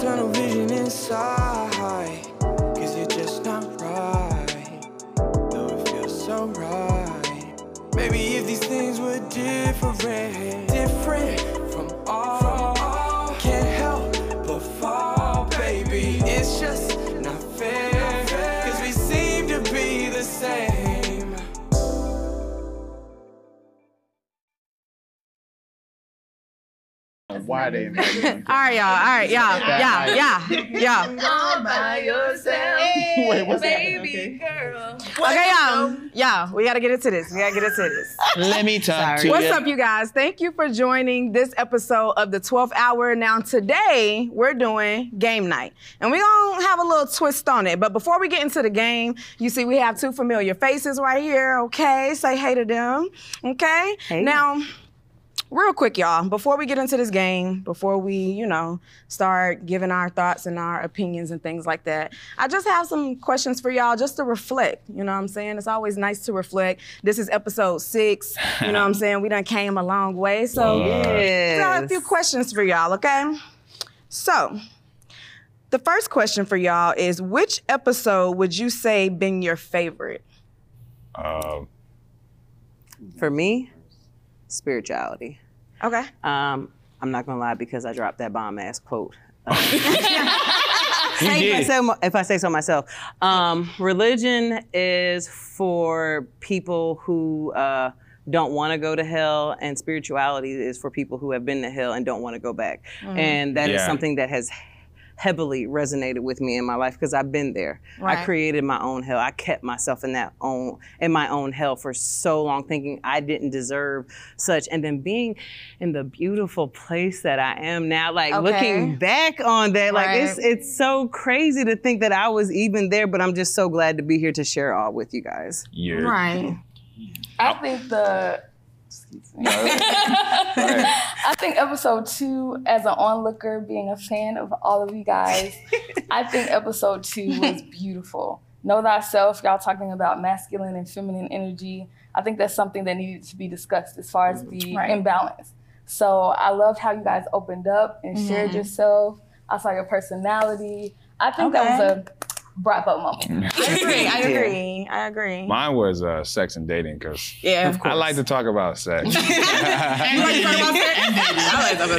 this tunnel vision inside. Cause you're just not right. Though it feels so right. Maybe if these things were different, different Why they invite me? All right, y'all. All right, y'all. Yeah, yeah, yeah. All by yourself. Wait, what's that? Baby girl. Okay, y'all. Yeah, we gotta get into this. We gotta get into this. Let me talk to What's you. up, you guys? Thank you for joining this episode of the 12th Hour. Now, today we're doing game night, and we're gonna have a little twist on it. But before we get into the game, you see we have two familiar faces right here. Okay, say hey to them. Okay. Now, real quick, y'all, before we get into this game, before we, you know, start giving our thoughts and our opinions and things like that, I just have some questions for y'all just to reflect. You know what I'm saying? It's always nice to reflect. This is episode six. You know what I'm saying? We done came a long way. So, I have a few questions for y'all, okay? So, the first question for y'all is which episode would you say been your favorite? Um, For me, spirituality. Okay. Um, I'm not gonna lie because I dropped that bomb ass quote. Uh, if, I did. say, if I say so myself, um, religion is for people who uh, don't want to go to hell, and spirituality is for people who have been to hell and don't want to go back. And that is Yeah. something that has heavily resonated with me in my life because I've been there. Right. I created my own hell. I kept myself in that own in my own hell for so long, thinking I didn't deserve such. And then being in the beautiful place that I am now, like Okay. looking back on that, like it's Right. it's so crazy to think that I was even there. But I'm just so glad to be here to share all with you guys. you're Right. I think the. I think episode two, as an onlooker, being a fan of all of you guys, I think episode two was beautiful. Know thyself, y'all talking about masculine and feminine energy. I think that's something that needed to be discussed as far as the Right. imbalance. So I loved how you guys opened up and shared mm-hmm. yourself. I saw your personality. I think that was a bravo moment. I agree. I agree. I agree. Mine was uh, sex and dating because yeah. Of course I like to talk about sex.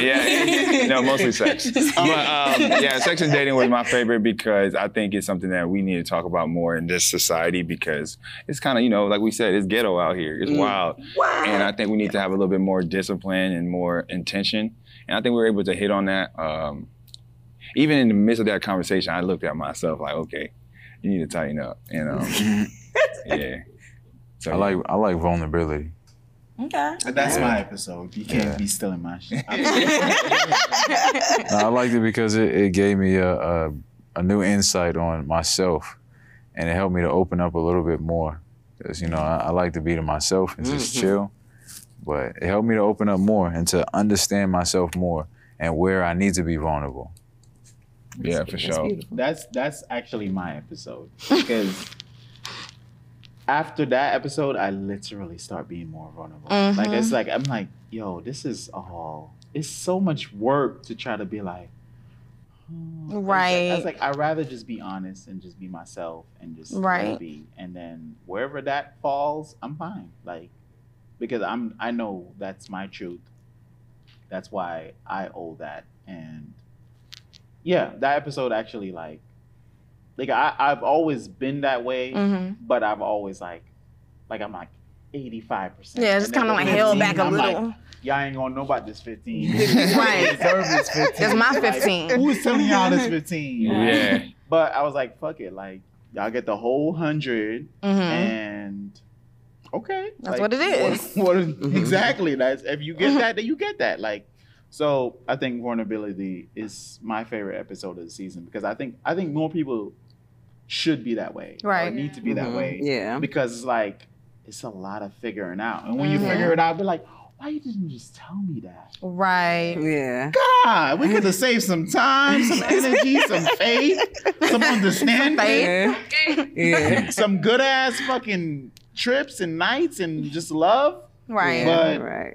yeah. yeah, no, mostly sex. But um, yeah, sex and dating was my favorite because I think it's something that we need to talk about more in this society because it's kind of you know like we said it's ghetto out here, it's wild, Wow. and I think we need to have a little bit more discipline and more intention, and I think we were able to hit on that. Um, even in the midst of that conversation, I looked at myself like, okay, you need to tighten up, and um, yeah. So I like I like vulnerability. Okay. That's Yeah. my episode. You can't Yeah. be stealing my shit. No, I liked it because it, it gave me a, a a new insight on myself, and it helped me to open up a little bit more. Because you know I, I like to be to myself and just chill, but it helped me to open up more and to understand myself more and where I need to be vulnerable. Yeah, for sure. That's that's actually my episode because after that episode, I literally start being more vulnerable. Like mm-hmm. it's like I'm like, yo, this is all. It's so much work to try to be like. oh. I was like- I was Right. like, I'd rather just be honest and just be myself and just Right. be, and then wherever that falls, I'm fine. Like, because I'm, I know that's my truth. That's why I owe that, and yeah, that episode actually like, like I, I've always been that way, Mm-hmm. but I've always like, like I'm like. 85%. Yeah, just kind of the like held back a I'm like, little. y'all ain't gonna know about this 15. Right. You deserve this 15. It's my Like, 15. who's telling y'all this 15? Yeah. But I was like, fuck it. Like, y'all get the whole 100 Mhm. and okay. That's Like, what it is. What, what- exactly. That's if you get that, then you get that. Like, so I think vulnerability is my favorite episode of the season because I think I think more people should be that way. or Right. need to be that Mhm. way. Yeah. Because it's like it's a lot of figuring out. And when you Mhm. figure it out, be like, why you didn't just tell me that? Right. Yeah. God, we could have saved some time, some energy, some faith, some understanding, Faith. Yeah. some good ass fucking trips and nights and just love. Right. But- right.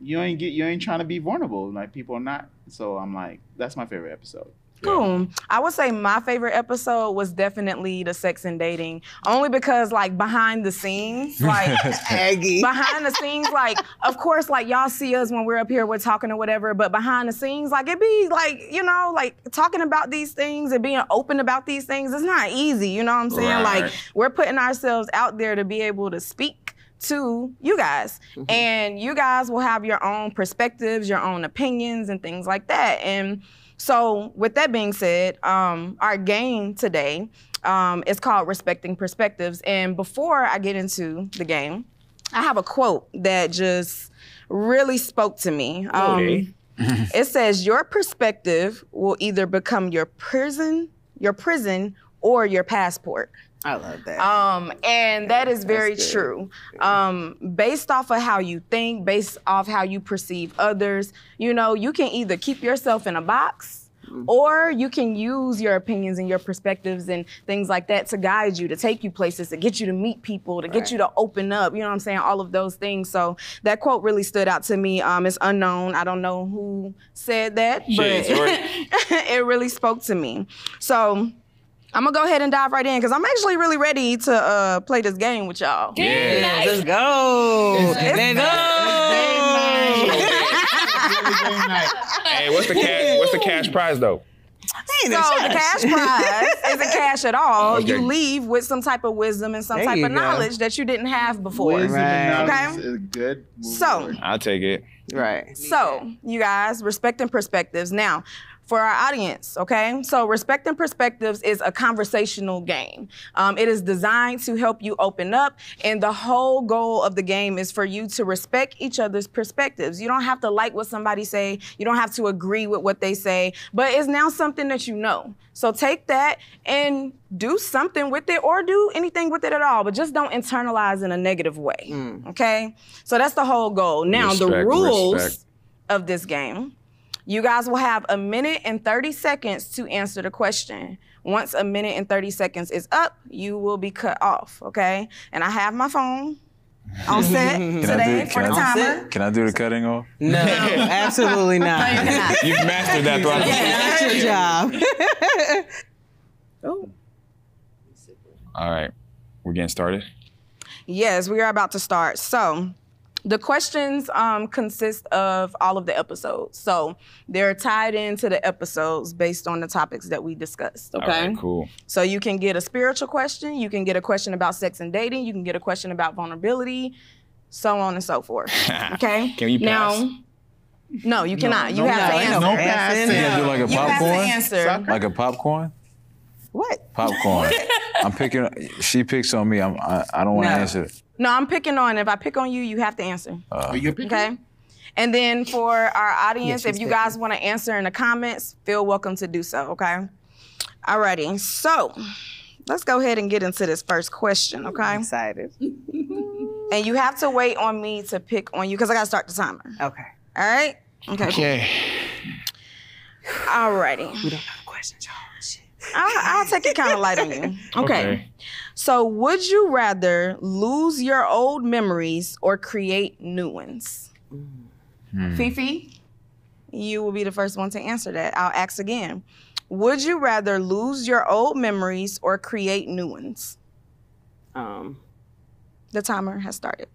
You ain't get you ain't trying to be vulnerable. Like people are not. So I'm like, that's my favorite episode. Cool. I would say my favorite episode was definitely the sex and dating, only because like behind the scenes, like Aggie. behind the scenes, like of course, like y'all see us when we're up here, we're talking or whatever, but behind the scenes, like it be like you know, like talking about these things and being open about these things. It's not easy, you know what I'm saying? Like we're putting ourselves out there to be able to speak to you guys. And you guys will have your own perspectives, your own opinions, and things like that. And so, with that being said, um, our game today um, is called Respecting Perspectives. And before I get into the game, I have a quote that just really spoke to me. Um, Okay. it says, Your perspective will either become your prison, your prison, or your passport. I love that. Um, and that is very true. Um, based off of how you think, based off how you perceive others, you know, you can either keep yourself in a box or you can use your opinions and your perspectives and things like that to guide you, to take you places, to get you to meet people, to get you to open up, you know what I'm saying? All of those things. So that quote really stood out to me. Um, it's unknown. I don't know who said that, but Shit, it really spoke to me. So I'm gonna go ahead and dive right in because I'm actually really ready to uh, play this game with y'all. Yeah. Let's go. Let's go. Hey, what's the cash? What's the cash prize though? So the cash prize isn't cash at all. Okay. You leave with some type of wisdom and some There type of go. knowledge that you didn't have before. Wisdom and Right. knowledge is a good. move So- forward. I'll take it. Right. So, you guys, respecting perspectives. Now, for our audience, okay? So, respecting perspectives is a conversational game. Um, it is designed to help you open up, and the whole goal of the game is for you to respect each other's perspectives. You don't have to like what somebody say. You don't have to agree with what they say, but it's now something that you know. So take that and do something with it, or do anything with it at all, but just don't internalize in a negative way. Okay? So that's the whole goal. Now, the rules respect. of this game. You guys will have a minute and 30 seconds to answer the question. Once a minute and 30 seconds is up, you will be cut off, okay? And I have my phone on set Can today I do, for the I, timer. can I do the cutting off? No, absolutely not. You've mastered that throughout the That's your job. Oh. All right, we're getting started. Yes, we are about to start. So, the questions um, consist of all of the episodes. So, they're tied into the episodes based on the topics that we discussed, okay? All right, cool. So you can get a spiritual question, you can get a question about sex and dating, you can get a question about vulnerability, so on and so forth. Okay? Can you pass? Now, no, you cannot. You no have to ain't answer. no No passing. passing. You gonna do like a You have to popcorn? answer. Like a popcorn? What? Popcorn. I'm picking. She picks on me. I'm. I, I don't want to No. answer. it. No, I'm picking on. If I pick on you, you have to answer. Uh. Oh, Are you picking? Okay? And then for our audience, she's if you guys want to answer in the comments, feel welcome to do so, okay? Alrighty, so let's go ahead and get into this first question, okay? I'm Excited. And you have to wait on me to pick on you because I gotta start the timer. Okay. All right? Okay. Okay. Alrighty. We don't know the questions, y'all. Shit. I'll, I'll take it kind of light on you. Okay. Okay. So, would you rather lose your old memories or create new ones? Fifi, you will be the first one to answer that. I'll ask again. Would you rather lose your old memories or create new ones? Um, The timer has started.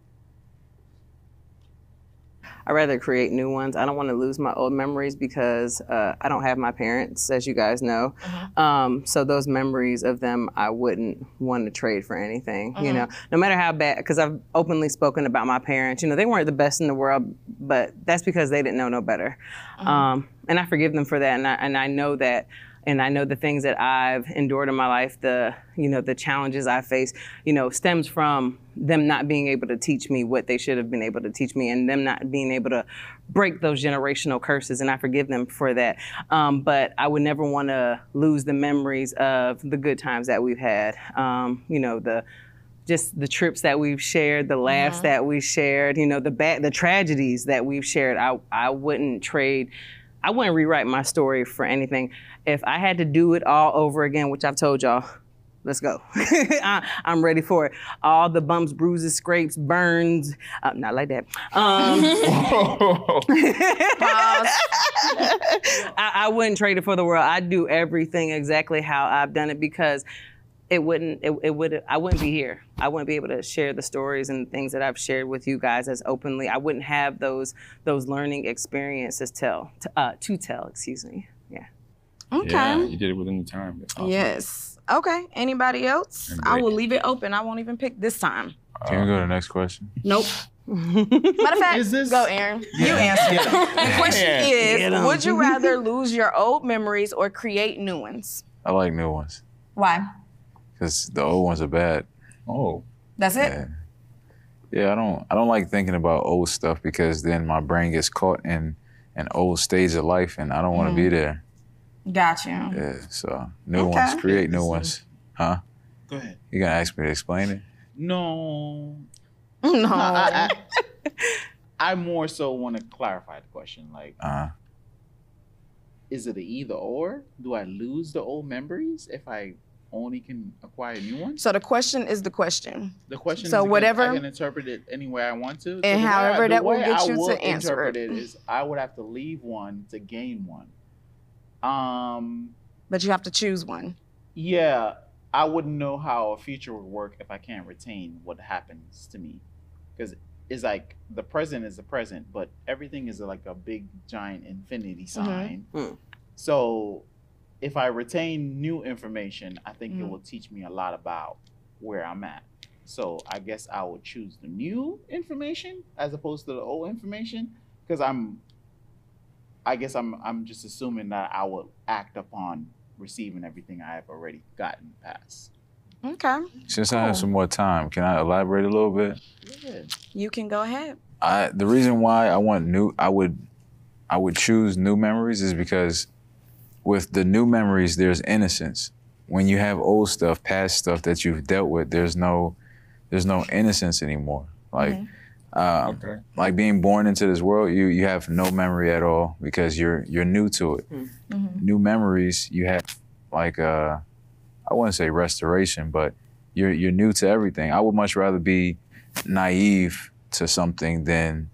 I'd rather create new ones. I don't want to lose my old memories because uh, I don't have my parents, as you guys know. Um, so those memories of them, I wouldn't want to trade for anything. You know, no matter how bad, because I've openly spoken about my parents. You know, they weren't the best in the world, but that's because they didn't know no better. Um, and I forgive them for that, and I, and I know that. And I know the things that I've endured in my life, the you know the challenges I face, you know, stems from them not being able to teach me what they should have been able to teach me, and them not being able to break those generational curses. And I forgive them for that. Um, but I would never want to lose the memories of the good times that we've had. Um, you know, the just the trips that we've shared, the laughs that we shared, you know, the bad, the tragedies that we've shared. I I wouldn't trade. I wouldn't rewrite my story for anything. If I had to do it all over again, which I've told y'all, let's go. I, I'm ready for it. All the bumps, bruises, scrapes, burns. Uh, not like that. Um, I, I wouldn't trade it for the world. I'd do everything exactly how I've done it because it wouldn't it, it would I wouldn't be here. I wouldn't be able to share the stories and things that I've shared with you guys as openly. I wouldn't have those those learning experiences tell to, uh, to tell. Excuse me. Yeah. Okay. Yeah, you did it within the time. Awesome. Yes. Okay. Anybody else? And I will leave it open. I won't even pick this time. Can we go to the next question? Nope. Matter of fact, Is this- go, Aaron. You answer. It. The question Yeah. is: Would you rather lose your old memories or create new ones? I like new ones Why? Because the old ones are bad. Oh, That's it. Yeah. Yeah, I don't I don't like thinking about old stuff because then my brain gets caught in an old stage of life and I don't want to be there. Got you. Yeah. So new Okay. ones, create new ones. Huh? Go ahead. You gonna ask me to explain it? No. No. No, I, I, I more so want to clarify the question. Like, Uh is it a either or? Do I lose the old memories if I only can acquire new ones? so the question is the question. The question So is, whatever- I can interpret it any way I want to. So And the way however I, the that will get I you to would answer interpret it. it is I would have to leave one to gain one. Um, But you have to choose one. yeah, I wouldn't know how a future would work if I can't retain what happens to me, because it's like the present is the present, but everything is like a big giant infinity sign. Mm. So, if I retain new information, I think it Mm. will teach me a lot about where I'm at. So I guess I would choose the new information as opposed to the old information because I'm. I guess I'm. I'm just assuming that I will act upon receiving everything I have already gotten past. Okay. since I have some more time, can I elaborate a little bit? Yeah. You can go ahead. I the reason why I want new I would I would choose new memories is because with the new memories there's innocence. When you have old stuff, past stuff that you've dealt with, there's no there's no innocence anymore. Like um, okay. like being born into this world, you you have no memory at all because you're you're new to it. New memories, you have like uh I wouldn't say restoration, but you're you're new to everything. I would much rather be naive to something than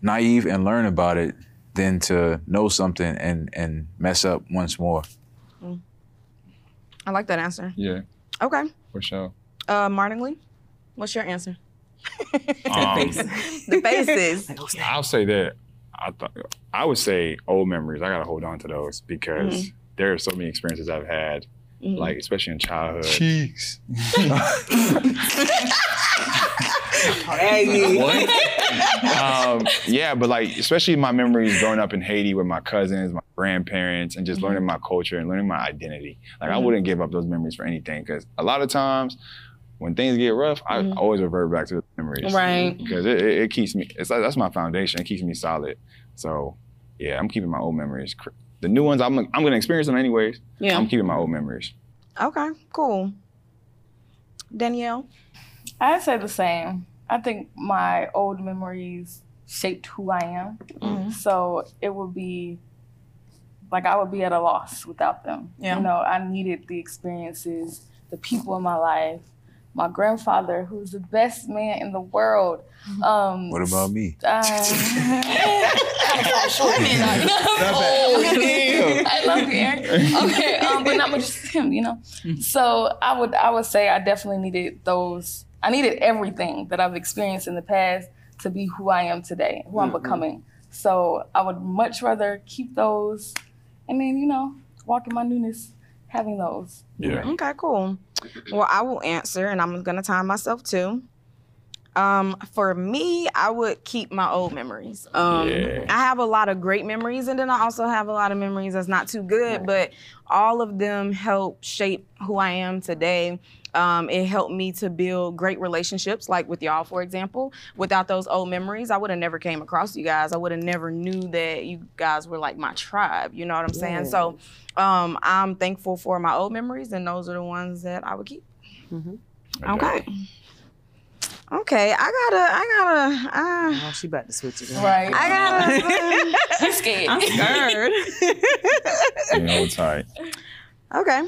naive and learn about it than to know something and and mess up once more. I like that answer. Yeah, Okay. for sure. Uh, Martinly, what's your answer? Um, The faces. I'll say that. I thought I would say old memories. I gotta hold on to those because Mm-hmm. there are so many experiences I've had, like especially in childhood. Cheeks. um, yeah, but like especially my memories growing up in Haiti with my cousins, my grandparents, and just Mm-hmm. learning my culture and learning my identity. Like I wouldn't give up those memories for anything because a lot of times when things get rough, I always revert back to the memories. Mm-hmm. Right. Because it, it, it keeps me. It's like that's my foundation. It keeps me solid. So yeah, I'm keeping my old memories. The new ones, I'm I'm gonna experience them anyways. Yeah. I'm keeping my old memories. Okay, cool. Danielle? I'd say the same. I think my old memories shaped who I am. Mm-hmm. So it would be like I would be at a loss without them. Yeah. You know, I needed the experiences, the people in my life. My grandfather, who's the best man in the world. Um, What about me? um, I love you, Aaron. Okay, um, but not much just him, you know. So I would, I would say, I definitely needed those. I needed everything that I've experienced in the past to be who I am today, who I'm becoming. So I would much rather keep those, and then you know, walk in my newness, having those. Yeah. Okay, cool. Well, I will answer, and I'm gonna time myself too. Um, for me, I would keep my old memories. Um, Yeah. I have a lot of great memories, and then I also have a lot of memories that's not too good, but all of them help shape who I am today. Um, it helped me to build great relationships, like with y'all, for example. Without those old memories, I would have never came across you guys. I would have never knew that you guys were like my tribe. You know what I'm saying? So, um, I'm thankful for my old memories, and those are the ones that I would keep. Okay. Okay, I gotta, I gotta, uh, Oh, she about to switch it. up. Right. I gotta. I'm scared. I'm scared. You know, tight. Okay.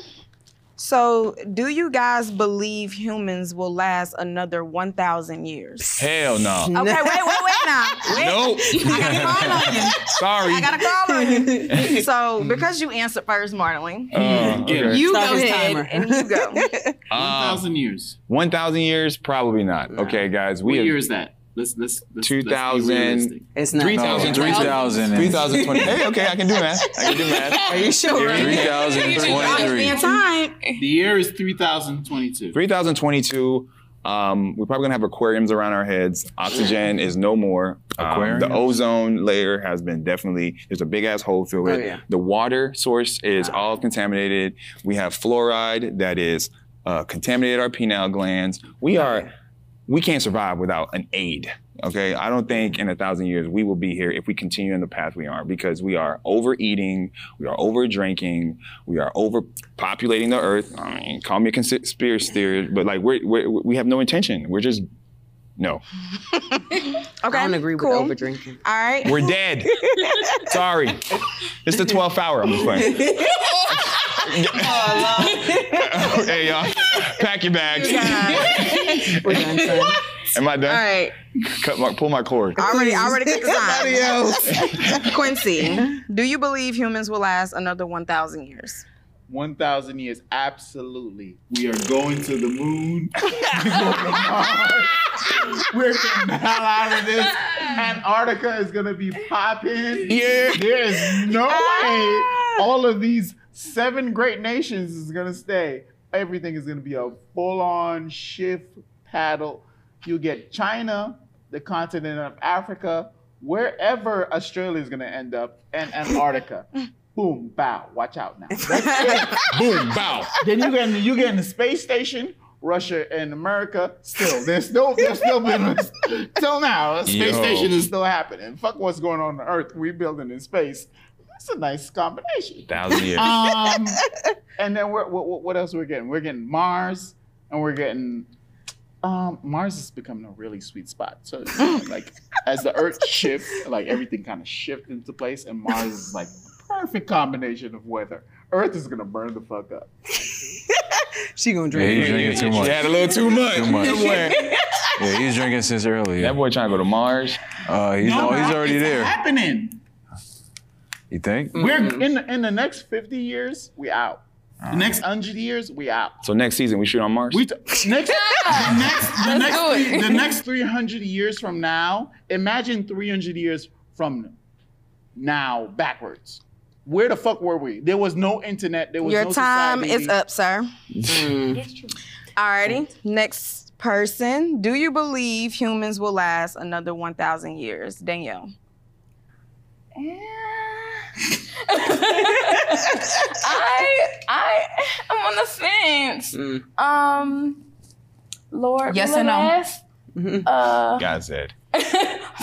So, do you guys believe humans will last another 1,000 years? Hell no. Okay, wait, wait, wait now. Wait. Nope. I got a call on you. Sorry. I got a call on you. So, because you answered first, Marlene, Uh, okay. you Start go ahead timer. and you go. Um, 1,000 years. 1,000 years? Probably not. Okay, guys. We What have year is that? Let's, let's, let's, 2000 let's be. It's not. 3,000. 3,000 and- 3,020. Hey, okay, I can do math. I can do math. Are you sure? 3,023. The year is 3022. 3022. Um, we're probably gonna have aquariums around our heads. Oxygen is no more. Um, the ozone layer has been definitely. There's a big ass hole through it. Oh, yeah. The water source is all contaminated. We have fluoride that is uh, contaminated our pineal glands. We are. We can't survive without an aid. Okay, I don't think in a thousand years we will be here if we continue in the path we are because we are overeating, we are over drinking, we are overpopulating the earth. I mean, call me a conspiracy theorist, but like we're, we're we have no intention. We're just no. Okay. I don't agree with cool. over drinking. All right. We're dead. Sorry, it's the 12th hour. I'm just playing. hey y'all, pack your bags. We're done, son. Am I done? All right. Cut my, pull my cord. I already, I already cut the time. Quincy, do you believe humans will last another 1,000 years? 1,000 years, absolutely. We are going to the moon. We're going to Mars. We're getting the hell out of this. Antarctica is going to be popping. Yeah. There is no way ah. all of these seven great nations is going to stay. Everything is going to be a full on shift paddle. You get China, the continent of Africa, wherever Australia is going to end up, and Antarctica. Boom, bow. Watch out now. Boom, bow. then you get in, you get in the space station. Russia and America still there's still there's still been till now space Yo. station is still happening. Fuck what's going on on Earth. We building in space. That's a nice combination. Thousand years. Um, and then we're, what, what else we're getting? We're getting Mars, and we're getting um, Mars is becoming a really sweet spot. So like as the Earth shifts, like everything kind of shifts into place, and Mars is like perfect combination of weather. Earth is gonna burn the fuck up. She gonna Yeah, drink. he's drinking too much. She had a little too much. Too much. Yeah, he's drinking since early. That boy trying to go to Mars. Uh, he's, oh, he's man, already there. Happening. You think? We're in the, in the next fifty years, we out. The next hundred years, we out. So next season we shoot on Mars. We t- next the next the next three, the next three hundred years from now. Imagine three hundred years from now backwards. Where the fuck were we? There was no internet. There was Your no time society. is up, sir. Alrighty. Next person. Do you believe humans will last another 1,000 years? Danielle. I I I'm on the fence. Mm. Um, Lord, Yes will or it no? last? Uh, God said,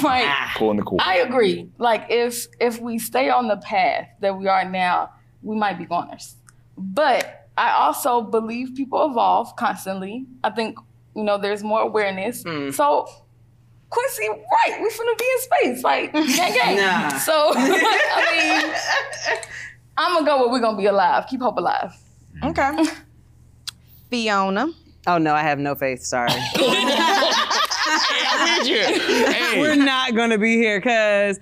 like pulling the cool. I agree. Like if if we stay on the path that we are now, we might be goners. But I also believe people evolve constantly. I think you know there's more awareness. So Quincy, right? We finna be in space, like gang gang. Nah. So I mean, I'm gonna go where we're gonna be alive. Keep hope alive. Mm-hmm. Okay. Fiona. Oh no, I have no faith. Sorry. Hey, We're not gonna be here because,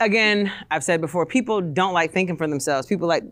again, I've said before, people don't like thinking for themselves. People like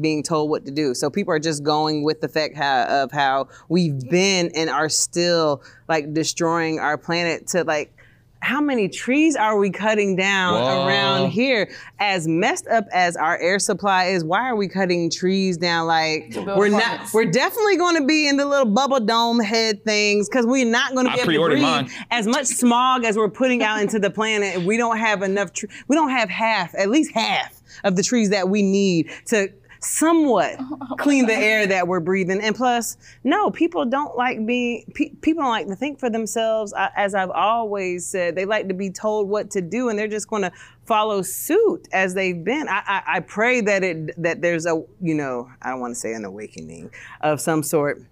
being told what to do. So people are just going with the fact how, of how we've been and are still like destroying our planet to like. How many trees are we cutting down Whoa. around here? As messed up as our air supply is, why are we cutting trees down? Like we're not. We're definitely going to be in the little bubble dome head things because we're not going to I be able to breathe mine. as much smog as we're putting out into the planet. We don't have enough. Tr- we don't have half, at least half of the trees that we need to somewhat clean the air that we're breathing. And plus, no, people don't like being. Pe- people don't like to think for themselves. I, as I've always said, they like to be told what to do, and they're just going to follow suit as they've been. I, I, I pray that it that there's a you know I don't want to say an awakening of some sort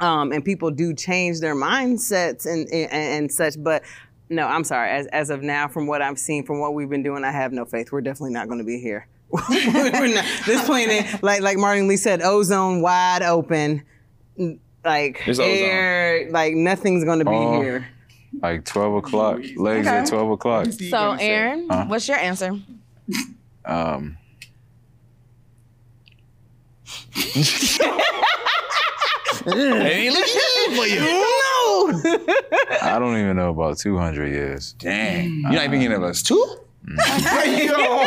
um, and people do change their mindsets and, and and such. But no, I'm sorry. As as of now, from what I've seen, from what we've been doing, I have no faith. We're definitely not going to be here not- this planet, like like Martin Lee said, ozone wide open. N- Like There's ozone. air, like nothing's gonna be Oh. here. Like 12 o'clock, legs at 12 o'clock. So, Aaron, Huh? what's your answer? Um, Hey, look for you. I don't even know about 200 years. Dang. You're not even giving us two? Mm. Yo,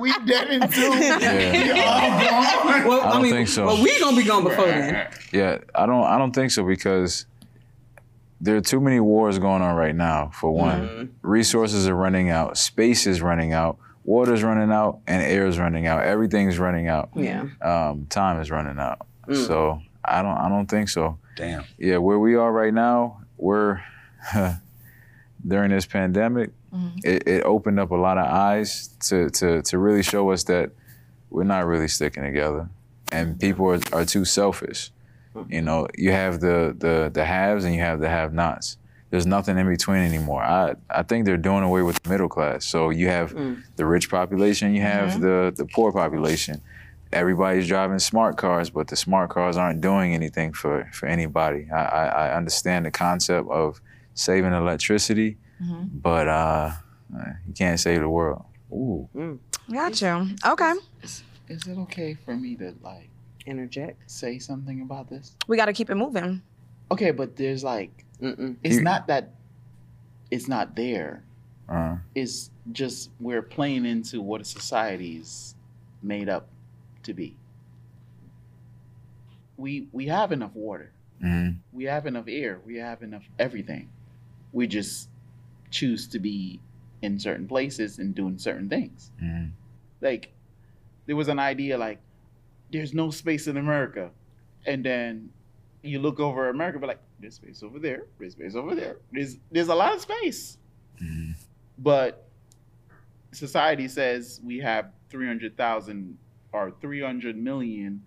we dead in two. Yeah. Well, I don't think so. Well, we gonna be gone before then. Yeah, I don't. I don't think so because there are too many wars going on right now. For one, mm-hmm. resources are running out, space is running out, water's running out, and air is running out. Everything's running out. Yeah. Um, time is running out. Mm. So I don't. I don't think so. Damn. Yeah, where we are right now, we're during this pandemic. Mm-hmm. It, it opened up a lot of eyes to, to to really show us that we're not really sticking together, and people are, are too selfish. You know, you have the the the haves and you have the have-nots. There's nothing in between anymore. I I think they're doing away with the middle class. So you have mm. the rich population, you have mm-hmm. the the poor population. Everybody's driving smart cars, but the smart cars aren't doing anything for for anybody. I I, I understand the concept of saving electricity, but uh, you can't save the world. Ooh. Got you. Okay. Is, is it okay for me to like Interject. say something about this? We got to keep it moving. Okay, but there's like, Mm-mm. it's You- not that it's not there. Uh, It's just we're playing into what a society's made up to be. We we have enough water. mhm. We have enough air. We have enough everything. We just choose to be in certain places and doing certain things. Mhm. Like there was an idea like there's no space in America. And then you look over America, but like there's space over there, there's space over there. There's there's a lot of space. Mhm. But society says we have 300,000 or 300 million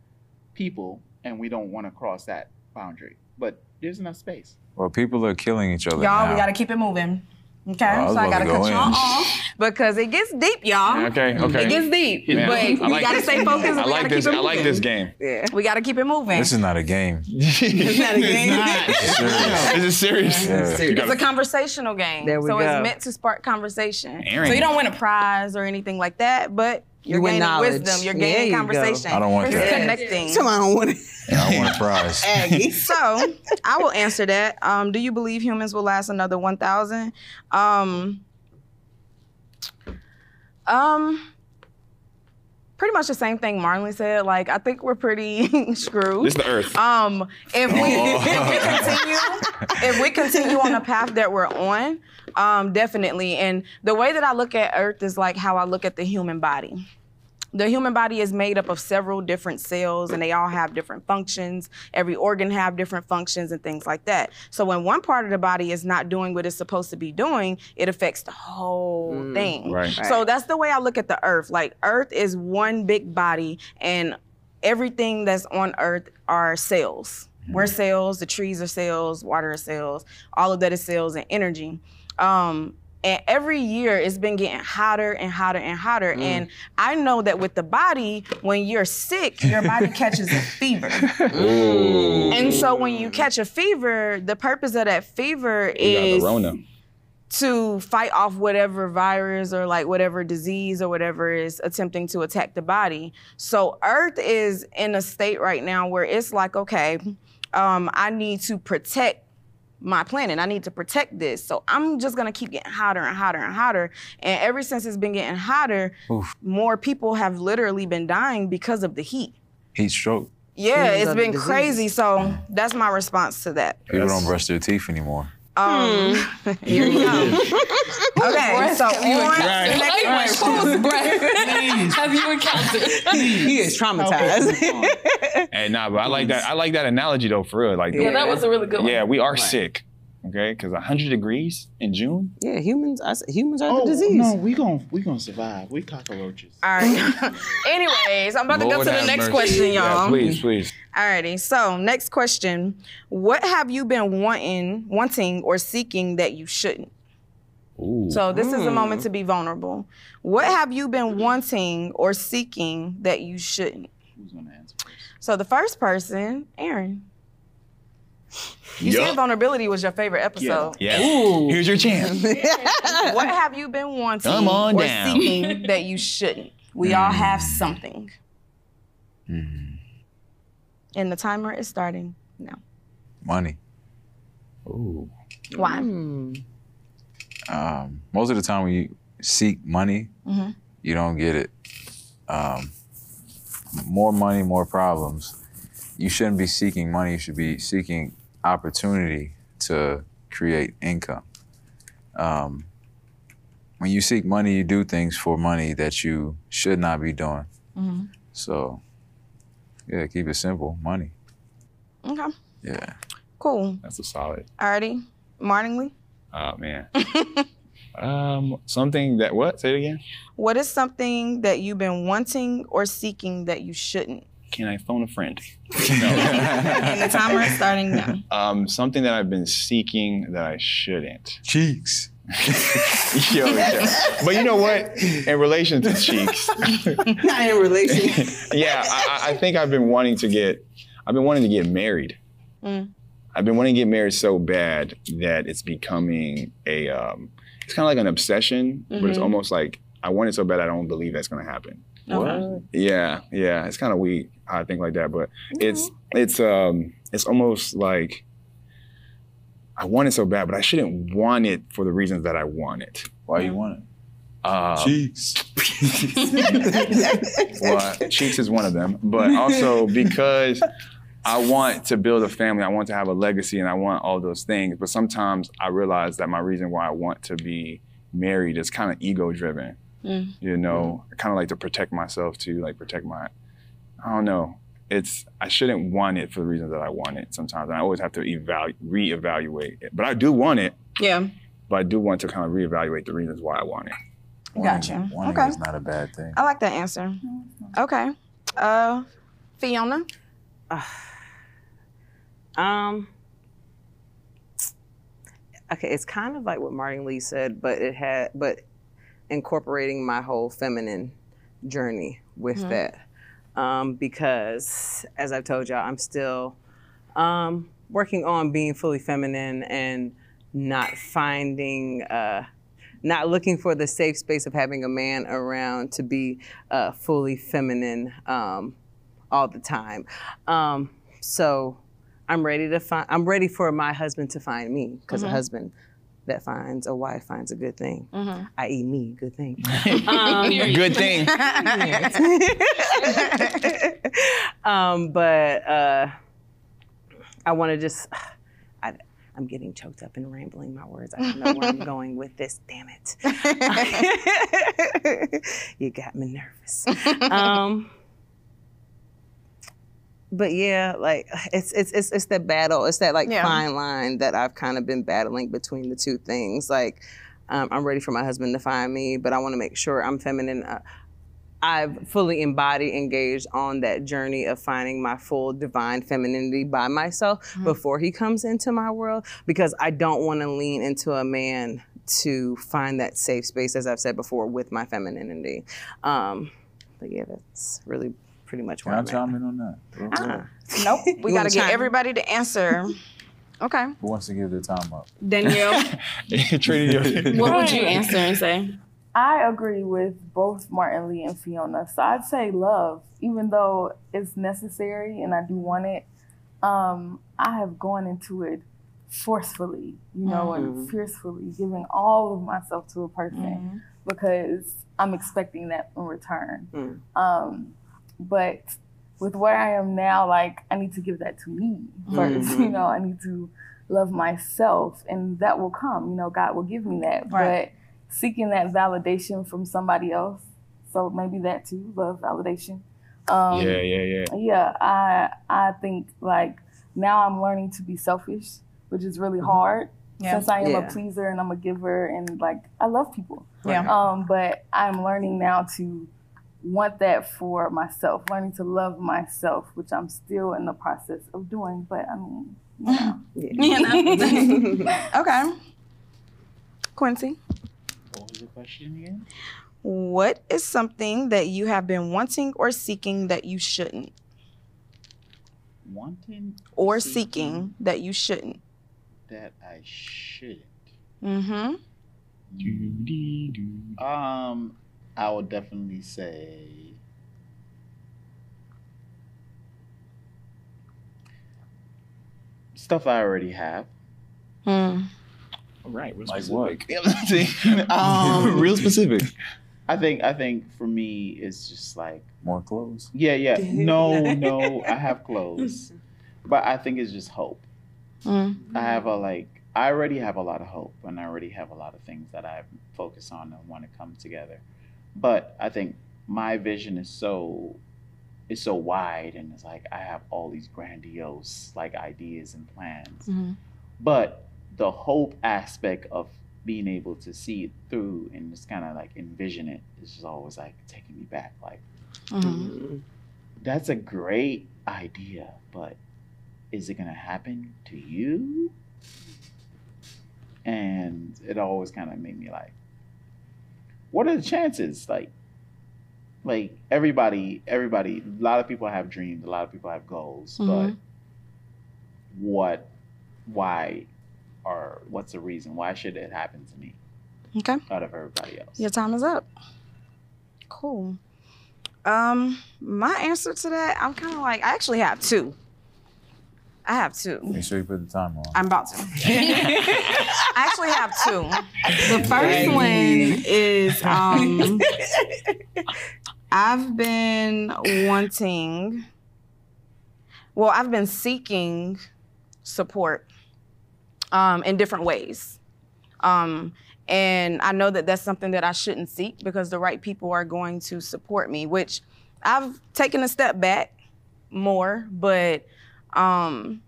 people and we don't want to cross that boundary. But there's enough space. Well, people are killing each other Y'all, now. we got to keep it moving. Okay, Oh, I so I got to to go cut y'all off because it gets deep, y'all. Okay, okay. It gets deep, Yeah. but I we got to this. stay focused. and I we like this. I like this game. Yeah. We got to keep it moving. This is not a game. It's not a game. This is serious. Yeah. You It's gotta- a conversational game. There we so go. it's meant to spark conversation. Aaron. So you don't win a prize or anything like that, but you're You gaining knowledge. wisdom. You're There gaining you go. conversation. I don't want It's that. connecting. Come on, I don't want it. And I want a prize. So I will answer that. Um, do you believe humans will last another 1,000? Um, um, pretty much the same thing Marley said. Like, I think we're pretty screwed. This is the Earth. Um, if we, Oh. if we continue, if we continue on the path that we're on, um, definitely. And the way that I look at Earth is like how I look at the human body. The human body is made up of several different cells, and they all have different functions. Every organ have different functions and things like that. So when one part of the body is not doing what it's supposed to be doing, it affects the whole thing. right. So that's the way I look at the Earth. Like Earth is one big body, and everything that's on Earth are cells. We're cells. The trees are cells. Water is cells. All of that is cells and energy. Um, and every year it's been getting hotter and hotter and hotter. And I know that with the body, when you're sick, your body catches a fever. And so when you catch a fever, the purpose of that fever is to fight off whatever virus or like whatever disease or whatever is attempting to attack the body. So Earth is in a state right now where it's like, okay, um, I need to protect my planet. I need to protect this. So I'm just gonna keep getting hotter and hotter and hotter. And ever since it's been getting hotter, more people have literally been dying because of the heat. Heat stroke. Yeah, it's been disease. crazy. So that's my response to that. People don't brush their teeth anymore. Um, here we go. okay, so have you on encountered? the next Like, question. whose breath have you encountered? He is traumatized. Hey, nah, but I like that. I like that analogy though, for real. Like, Yeah, that was a really good one. yeah, we are sick. Okay, because 100 degrees in June. yeah, humans. I said, humans are Oh the disease. no, we gon' we gonna survive. We cockroaches. All right. Anyways, I'm about to go to the next mercy. question, y'all. please, please. Alrighty. So next question: What have you been wanting, wanting, or seeking that you shouldn't? Ooh. So this is a moment mm. to be vulnerable. What have you been wanting or seeking that you shouldn't? Who's gonna answer first? So the first person, Aaron. You Yup. said vulnerability was your favorite episode. Yeah. Yes. Here's your chance. What have you been wanting Come on or down. seeking that you shouldn't? We all mm. have something. Mm-hmm. And the timer is starting now. Money. Ooh. Why? Mm. Um, most of the time when you seek money, you don't get it. Um, more money, more problems. You shouldn't be seeking money. You should be seeking opportunity to create income. Um, when you seek money, you do things for money that you should not be doing. So, yeah, keep it simple. Money. Okay. Yeah. Cool. That's a solid. Alrighty. Martingly. Oh man. um, something that what? Say it again. What is something that you've been wanting or seeking that you shouldn't? Can I phone a friend? And the timer is starting now. Um, something that I've been seeking that I shouldn't. Cheeks. Yo, yo. But you know what? In relation to cheeks, Not in relation. yeah, I, I- I think I've been wanting to get, I've been wanting to get married. Mm. I've been wanting to get married so bad that it's becoming a, um, it's kind of like an obsession, but it's almost like I want it so bad I don't believe that's gonna happen. Okay. Yeah, yeah, it's kind of weak I think like that, but it's it's um it's almost like I want it so bad, but I shouldn't want it for the reasons that I want it. Why you want it? Uh, Cheeks. well, cheeks is one of them, but also because I want to build a family, I want to have a legacy, and I want all those things. But sometimes I realize that my reason why I want to be married is kind of ego driven. You know, I kind of like to protect myself too, like protect my. I don't know. It's I shouldn't want it for the reasons that I want it. Sometimes and I always have to evaluate, reevaluate it. But I do want it. Yeah. But I do want to kind of reevaluate the reasons why I want it. Gotcha. Wanting Okay. is not a bad thing. I like that answer. Okay. Uh, Fiona. Um. Okay, it's kind of like what Martin Lee said, but it had, but incorporating my whole feminine journey with that, um, because as I've told y'all, I'm still um, working on being fully feminine and not finding, uh, not looking for the safe space of having a man around to be uh, fully feminine um, all the time. Um, so I'm ready to find. I'm ready for my husband to find me because a husband that finds a wife finds a good thing, i.e., me, good thing. Um, Good thing. um, but uh, I want to just. I, I'm getting choked up and rambling my words. I don't know where I'm going with this. Damn it! you got me nervous. Um, but yeah, like it's it's it's it's that battle. It's that like Yeah. fine line that I've kind of been battling between the two things. Like um, I'm ready for my husband to find me, but I want to make sure I'm feminine. Uh, I've fully embodied, engaged on that journey of finding my full divine femininity by myself before he comes into my world because I don't want to lean into a man to find that safe space, as I've said before, with my femininity. Um, but yeah, that's really pretty much Can where I I'm at. chime in on that? real quick? Nope. We You got to wanna get chime in? everybody to answer. Okay. Who wants to give their time up? Danielle. Treated you. What would you answer and say? I agree with both Martin Lee and Fiona. So I'd say love, even though it's necessary and I do want it. Um, I have gone into it forcefully, you know, and fiercely, giving all of myself to a person because I'm expecting that in return. Mm. Um, but with where I am now, like I need to give that to me 1st You know, I need to love myself, and that will come. You know, God will give me that. Right. But seeking that validation from somebody else, so maybe that too, love validation. Um, Yeah, yeah, yeah. yeah, I I think like now I'm learning to be selfish, which is really hard. Yeah. Since I am Yeah. a pleaser and I'm a giver and like I love people. Yeah. Um, but I'm learning now to want that for myself, learning to love myself, which I'm still in the process of doing. But I mean, you know. You know. okay. Quincy. What was the question again? What is something that you have been wanting or seeking that you shouldn't? Wanting Or seeking that you shouldn't? that I shouldn't. Mm-hmm. Um, I would definitely say stuff I already have. Hmm. All right, real Like specific. what? You know what I'm um, real specific. I think I think for me it's just like More clothes. yeah yeah no no I have clothes, but I think it's just hope. Mm. I have a like I already have a lot of hope and I already have a lot of things that I focus on and want to come together. But I think my vision is so is so wide and it's like I have all these grandiose like ideas and plans. Mhm. But the hope aspect of being able to see it through and just kind of like envision it is just always like taking me back like Mhm. that's a great idea, but is it going to happen to you? And it always kind of made me like, what are the chances? Like, like everybody, everybody, a lot of people have dreams, a lot of people have goals, but Mhm. what, why, or what's the reason? Why should it happen to me Okay. out of everybody else? Your time is up. Cool. Um, my answer to that, I'm kind of like, I actually have two. I have two. Make sure you put the timer on. I'm about to. I actually have two. The first one is um, I've been wanting, well, I've been seeking support um, in different ways. Um, and I know that that's something that I shouldn't seek because the right people are going to support me, which I've taken a step back more, but um,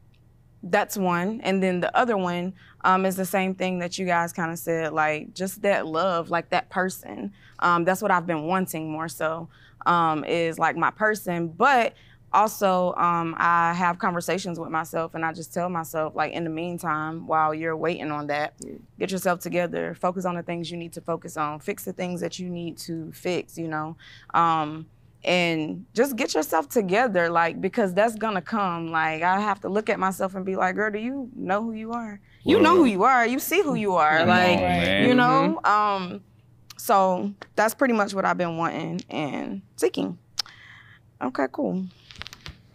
that's one. And then the other one um, is the same thing that you guys kind of said, like just that love, like that person. Um, that's what I've been wanting more so um, is like my person. But also, um, I have conversations with myself and I just tell myself, like, in the meantime, while you're waiting on that, get yourself together, focus on the things you need to focus on, fix the things that you need to fix, you know. And just get yourself together, like, because that's gonna come. Like, I have to look at myself and be like, girl, do you know who you are? You know who you are. You see who you are. Like, on, man. you know. Um, so that's pretty much what I've been wanting and seeking. Okay, cool.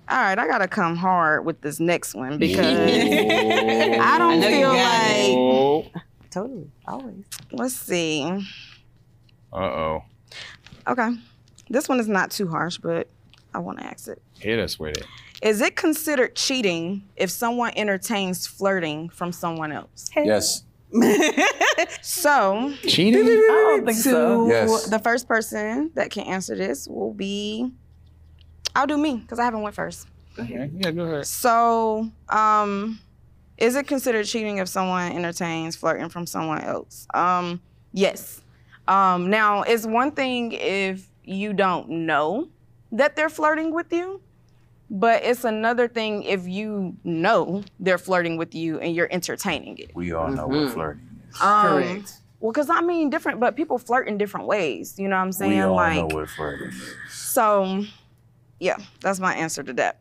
All right, I gotta come hard with this next one because I don't know you feel like. it. Oh. Totally. Always. Let's see. Uh oh. Okay, this one is not too harsh, but I want to ask it. Hit us with it. Is it considered cheating if someone entertains flirting from someone else? Yes. So, Cheating? I don't think to so. Yes. the first person that can answer this will be. I'll do me because I haven't went first. Okay. Yeah, go ahead. So, um, is it considered cheating if someone entertains flirting from someone else? Um, yes. Um, now, it's one thing if you don't know that they're flirting with you, but it's another thing if you know they're flirting with you and you're entertaining it. We all know what flirting is. Um, Correct. Well, because I mean, different, but people flirt in different ways. You know what I'm saying? we all like, know what flirting is. so, yeah, that's my answer to that.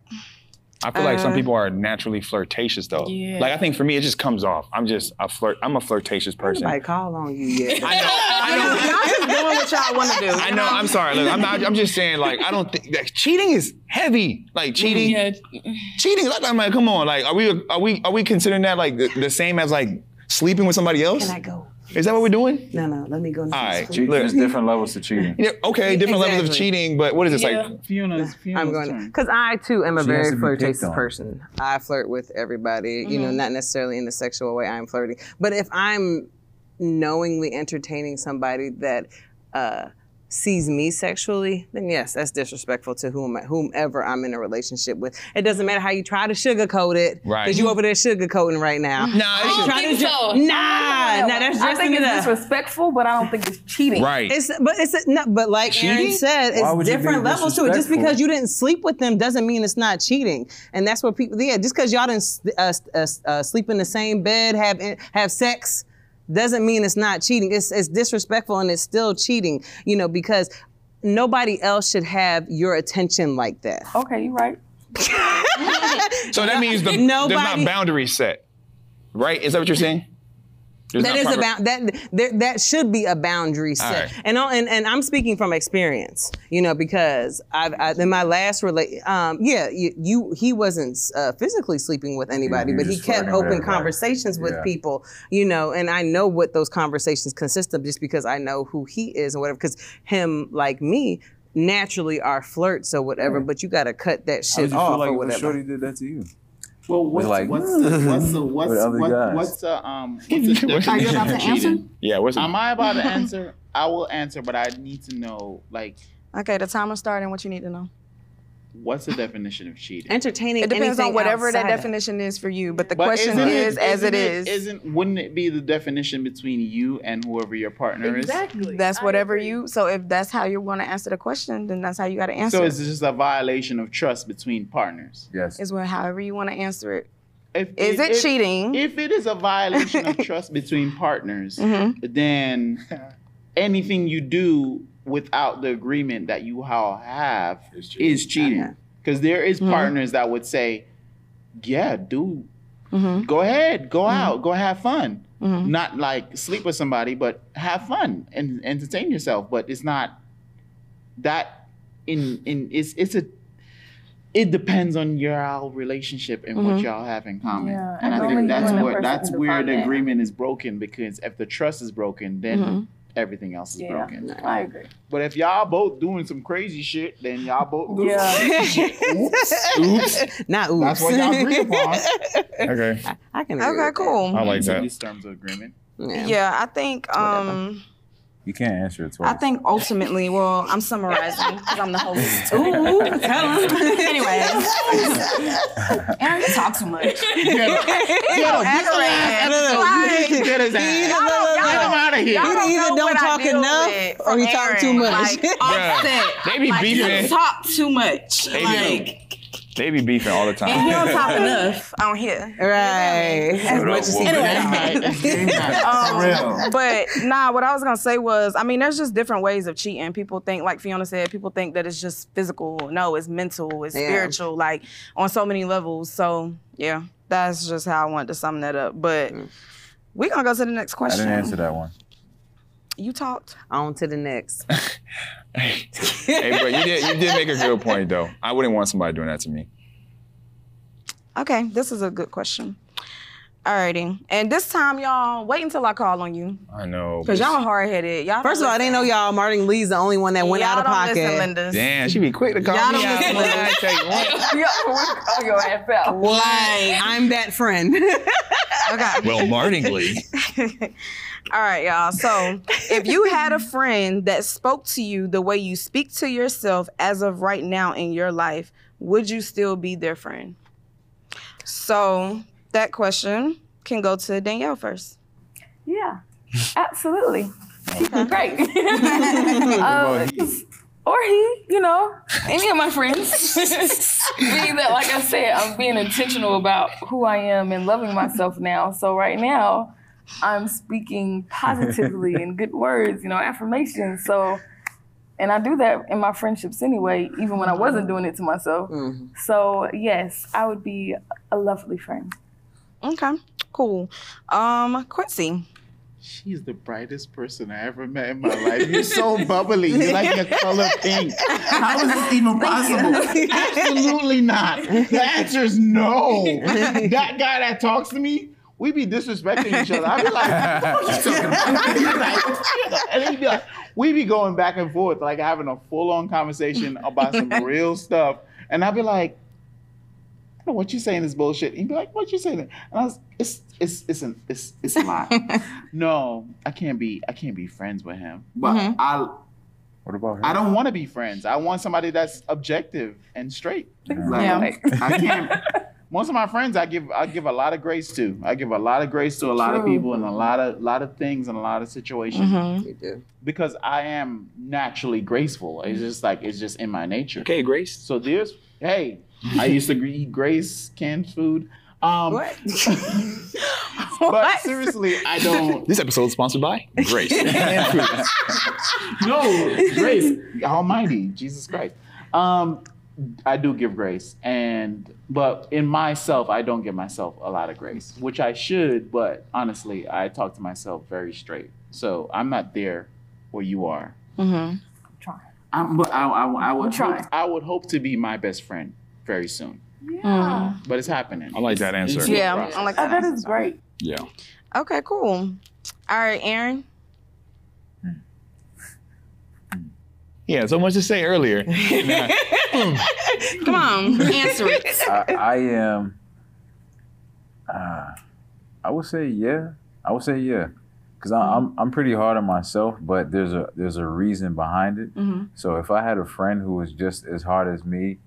I feel like some Uh, people are naturally flirtatious though. Yeah. Like I think for me, it just comes off. I'm just a flirt. I'm a flirtatious person. Nobody call on you yet. I know. I know. Y'all just doing what y'all want to do. I know. I'm sorry. Look, I'm not. I'm just saying. Like, I don't think that cheating is heavy. Like cheating. Yeah. Cheating. Like, I'm like, come on. Like, are we? Are we? Are we considering that like the, the same as like sleeping with somebody else? Can I go? Is that what we're doing? No, no. Let me go. All right. Che- Look. There's different levels to cheating. Yeah, okay, different levels of cheating, but what is this Yeah. like? Fiona's, Fiona's I'm going because I too am a She very to be picked flirtatious person. I flirt with everybody, you know, not necessarily in the sexual way I'm flirting, but if I'm knowingly entertaining somebody that uh, sees me sexually, then yes, that's disrespectful to whom, whomever I'm in a relationship with. It doesn't matter how you try to sugarcoat it, Right. Because you over there sugarcoating right now. Nah, I don't think to ju- so. Nah, nah, that's I think it's enough. disrespectful, but I don't think it's cheating. right. It's but it's no, but like Aaron said, it's different levels to it. Just because you didn't sleep with them doesn't mean it's not cheating. And that's what people yeah. Just because y'all didn't uh, uh, uh, sleep in the same bed, have have sex, doesn't mean it's not cheating. It's it's disrespectful and it's still cheating, you know, because nobody else should have your attention like that. Okay, you're right. So that means the, there's Nobody- not boundaries set, right? Is that what you're saying? There's That not is proper- about that. There, that should be a boundary set, All right. and, all- and and I'm speaking from experience, you know, because I've I, in my last relate, um, yeah, you, you he wasn't uh, physically sleeping with anybody, he but he kept open everybody. conversations with Yeah. people, you know, and I know what those conversations consist of just because I know who he is and whatever. Because him, like me, naturally are flirts or whatever, but you got to cut that How shit did you off feel like or whatever. Shorty did that to you? Well, what's, like, what's the what's the what's with what, what's the um what's the What's the Are you about to answer? Yeah, what's Am I about to answer? I will answer, but I need to know like Okay, the timer's starting. What you need to know? What's the definition of cheating? Entertaining. It depends on whatever that outside of- definition is for you. But the But question isn't is, as it isn't is. Isn't wouldn't it be the definition between you and whoever your partner is? Exactly. That's whatever you. So if that's how you're going to answer the question, then that's how you got to is? answer. So it's just a violation of trust between partners. Yes. is what however you want to answer it. If, Is it if- cheating? If it is a violation of trust between partners, Mhm. then anything you do without the agreement that you all have is cheating. Because there is partners that would say, "Yeah, do Mhm. go ahead, go out, go have fun." Mhm. Not like sleep with somebody, but have fun and entertain yourself. But it's not that in in it's it's a it depends on your all relationship and what Mhm. y'all have in common. Yeah, and I think that's you and the what that's where the agreement is broken because if the trust is broken, then Mhm. Everything else is Yeah, broken. I agree. But if y'all both doing some crazy shit, then y'all both do Yeah. crazy shit. Oops. Oops. Not oops. That's what y'all agree upon. Okay, I can. Agree Okay, with cool. I like At that. least terms of agreement. Yeah. Yeah, I think. um You can't answer it twice. I think ultimately, well, I'm summarizing because I'm the host. Ooh, tell 'em. Anyways, Aaron, you talk too much. Get him. Get him. This is the last episode. You need to get his ass. Y'all don't- y'all Get him out of here. y'all He either don't talk enough or from he talk too much. Like, offset. they be Like, you beefing. talk too much. They like, be, they be beefing all the time. and you don't talk enough on here. Right. As much as he Well, can. Game night. It's game night. Um, real. but nah, what I was gonna say was, I mean, there's just different ways of cheating. People think, like Fiona said, people think that it's just physical. No, it's mental, it's Yeah. spiritual, like on so many levels. So yeah, that's just how I wanted to sum that up. But we're gonna go to the next question. I didn't answer that one. You talked. On to the next. hey, but you did you did make a good point though. I wouldn't want somebody doing that to me. Okay, this is a good question. Alrighty, and this time, y'all, wait until I call on you, I know. cause y'all hard headed. Y'all. First of all, I didn't know y'all. Martin Lee's the only one that went y'all out of don't pocket. Listen, Linda. Damn, she be quick to call Y'all me don't out. listen to man. I tell you what. oh, your ass out. Like, I'm that friend. Okay. Well, Martin Lee. All right, y'all. So, if you had a friend that spoke to you the way you speak to yourself as of right now in your life, would you still be their friend? So, that question can go to Danielle first. Yeah, absolutely. Great. Um, or he, you know, any of my friends. being that, like I said, I'm being intentional about who I am and loving myself now. So right now, I'm speaking positively and good words, you know, affirmations. So, and I do that in my friendships anyway, even when I wasn't doing it to myself. So yes, I would be a lovely friend. Okay, cool. Um, Quincy. She's the brightest person I ever met in my life. You're so bubbly. You're like the color pink. How is this even possible? Absolutely not. The answer is no. That guy that talks to me, we be disrespecting each other. I'd be like, what are you talking about? I'd be like, and he'd be like, we be going back and forth, like having a full-on conversation about some real stuff. And I'd be like, I don't know what you saying is bullshit. He'd be like, what you saying? And I was, it's it's it's an it's it's a lot. no, I can't be I can't be friends with him. But mm-hmm. I What about her? I don't want to be friends. I want somebody that's objective and straight. Like, Yeah. I can't. Most of my friends, I give I give a lot of grace to. I give a lot of grace to a lot of people and a lot of lot of things and a lot of situations You do. because I am naturally graceful. It's just like it's just in my nature. Okay, Grace. So there's hey, I used to eat Grace canned food. Um, What? but seriously, I don't. This episode is sponsored by Grace. no, grace, Almighty, Jesus Christ. Um, I do give grace, and but in myself, I don't give myself a lot of grace, which I should. But honestly, I talk to myself very straight, so I'm not there where you are. Mm-hmm. I'm, but I, I, I would trying. hope, I would hope to be my best friend very soon, Yeah. but it's happening. I like that answer. Yeah, process. I like Oh, that. that is great. Yeah. Okay, cool. All right, Aaron. Yeah, so much to say earlier. Come on, answer it. I, I am. Uh, I would say yeah. I would say yeah, because I'm I'm pretty hard on myself, but there's a there's a reason behind it. Mhm. So if I had a friend who was just as hard as me,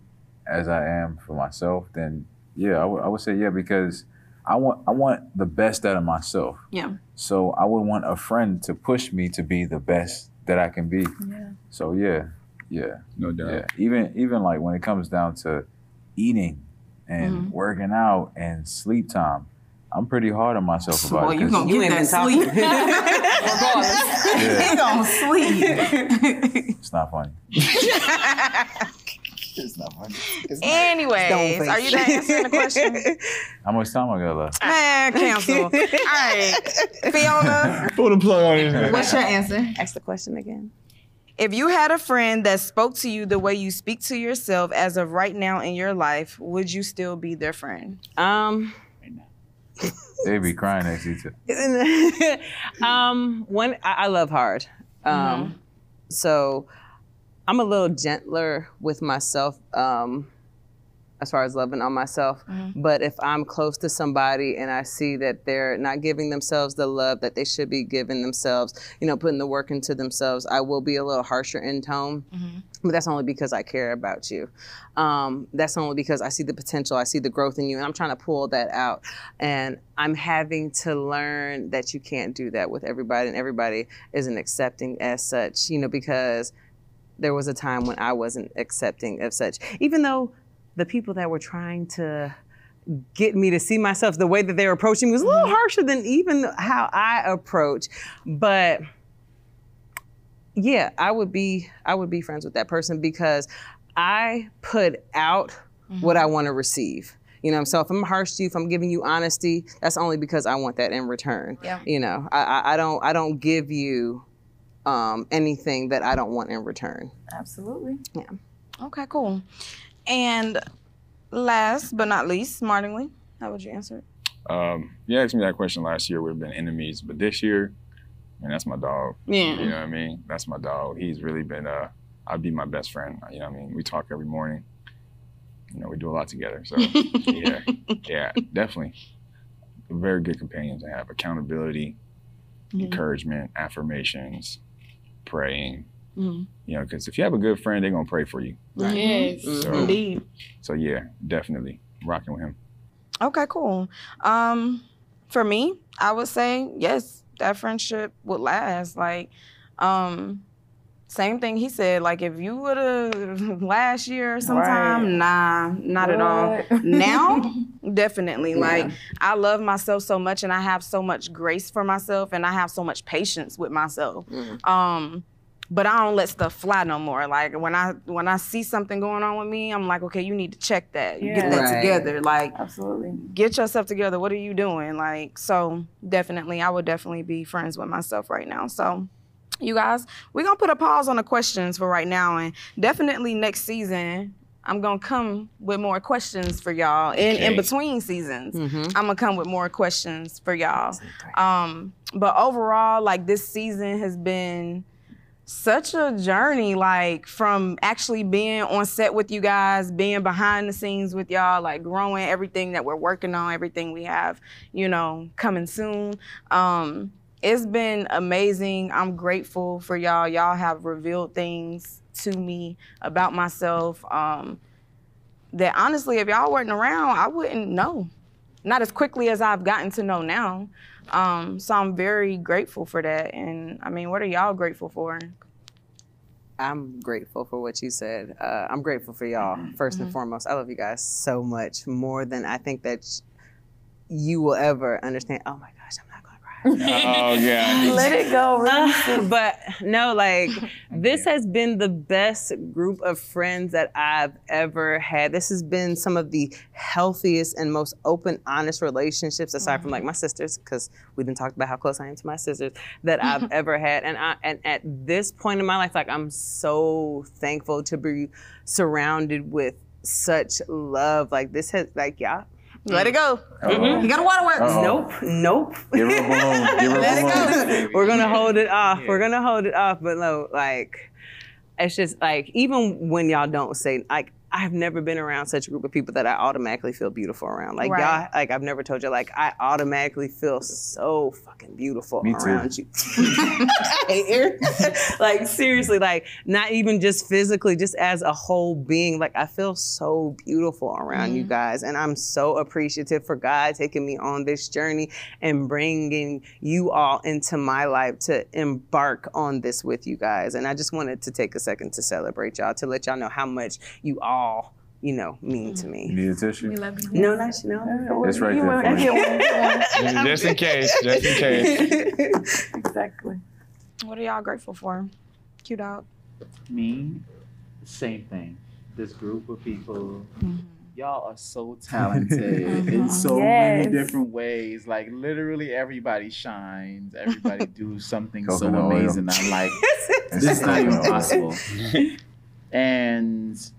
as I am for myself, then yeah, I would I would say yeah because I want I want the best out of myself. Yeah. So I would want a friend to push me to be the best that I can be. Yeah. So yeah, yeah. No doubt. Yeah, even even like when it comes down to eating and Mhm. working out and sleep time, I'm pretty hard on myself about Boy, it. you 'cause- gonna You get ain't that been sleep. Yeah. he gonna sleep. it's not funny. It's not funny. It's. Anyways, Stone are you done answering the question? How much time I got left? Man, cancel. All right, Fiona, Put a plug on his what's your answer? Ask the question again. If you had a friend that spoke to you the way you speak to yourself as of right now in your life, would you still be their friend? Um, They be crying next to each other. um, one, I, I love hard. Um, so I'm a little gentler with myself. Um, as far as loving on myself. But if I'm close to somebody and I see that they're not giving themselves the love that they should be giving themselves, you know, putting the work into themselves, I will be a little harsher in tone. But that's only because I care about you. Um, that's only because I see the potential, I see the growth in you, and I'm trying to pull that out. And I'm having to learn that you can't do that with everybody, and everybody isn't accepting as such, you know, because there was a time when I wasn't accepting of such. Even though the people that were trying to get me to see myself the way that they were approaching me was a little mm-hmm. harsher than even how I approach. But yeah, I would be I would be friends with that person because I put out what I mm-hmm. want to receive. You know, so if I'm harsh to you, if I'm giving you honesty, that's only because I want that in return. Yeah. You know, I, I, I don't I don't give you um, anything that I don't want in return. Absolutely. Yeah. Okay, cool. And last but not least, Martinly, how would you answer it? Um, you asked me that question last year, we've been enemies, but this year, and that's my dog. Yeah. You know what I mean? That's my dog. He's really been uh I'd be my best friend. You know what I mean? We talk every morning. You know, we do a lot together. So yeah. Yeah, definitely. Very good companions to have. Accountability, encouragement, affirmations, praying. Mhm. You know, because if you have a good friend, they're gonna pray for you. Yes. So, Indeed. so yeah, definitely rocking with him. Okay, cool. Um, for me, I would say yes, that friendship would last. Like, um, same thing he said. Like, if you would have last year sometime, nah, not at all. Now, definitely. Like, I love myself so much, and I have so much grace for myself, and I have so much patience with myself. Um, but I don't let stuff fly no more. Like when I when I see something going on with me, I'm like, okay, you need to check that. You Get that Right. together. Like Absolutely. get yourself together. What are you doing? Like, so definitely, I would definitely be friends with myself right now. So, you guys, we're gonna put a pause on the questions for right now, and definitely next season, I'm gonna come with more questions for y'all. In in between seasons, I'm gonna come with more questions for y'all. Um, but overall, like this season has been such a journey like from actually being on set with you guys being behind the scenes with y'all like growing everything that we're working on everything we have you know coming soon. Um it's been amazing. I'm grateful for y'all. Y'all have revealed things to me about myself um that honestly if y'all weren't around i wouldn't know not as quickly as i've gotten to know now um, so I'm very grateful for that. And I mean, what are y'all grateful for? I'm grateful for what you said. Uh, I'm grateful for y'all 1st and foremost. I love you guys so much more than I think that you will ever understand. Oh my gosh, I'm not gonna cry. Oh yeah. Let it go. Uh, but no, like this has been the best group of friends that I've ever had. This has been some of the healthiest and most open, honest relationships, aside from like my sisters, because we didn't talk about how close I am to my sisters that I've ever had. And I and at this point in my life, like I'm so thankful to be surrounded with such love. Like this has like y'all. Let it go. Uh-oh. You got a waterworks. Uh-oh. Nope, nope. Give her a balloon. Give her a Let it balloon. We're gonna hold it off. We're gonna hold it off. But no, like, it's just like even when y'all don't say like. I've never been around such a group of people that I automatically feel beautiful around. Like Right. y'all, like I've never told you, like I automatically feel so fucking beautiful Me too. around you. Like seriously, like not even just physically, just as a whole being. Like I feel so beautiful around you mm-hmm. guys, and I'm so appreciative for God taking me on this journey and bringing you all into my life to embark on this with you guys. And I just wanted to take a second to celebrate y'all, to let y'all know how much you all, you know, mean to You me. need a tissue? No, not no. It's right You there want- for you. get one, get one. just in case. Just in case. Exactly. What are y'all grateful for? Cute out. Me, same thing. This group of people, mm-hmm. y'all are so talented uh-huh. in so Yes. many different ways. Like literally everybody shines. Everybody do something so Coconut oil. amazing. I'm like, this is not even possible. and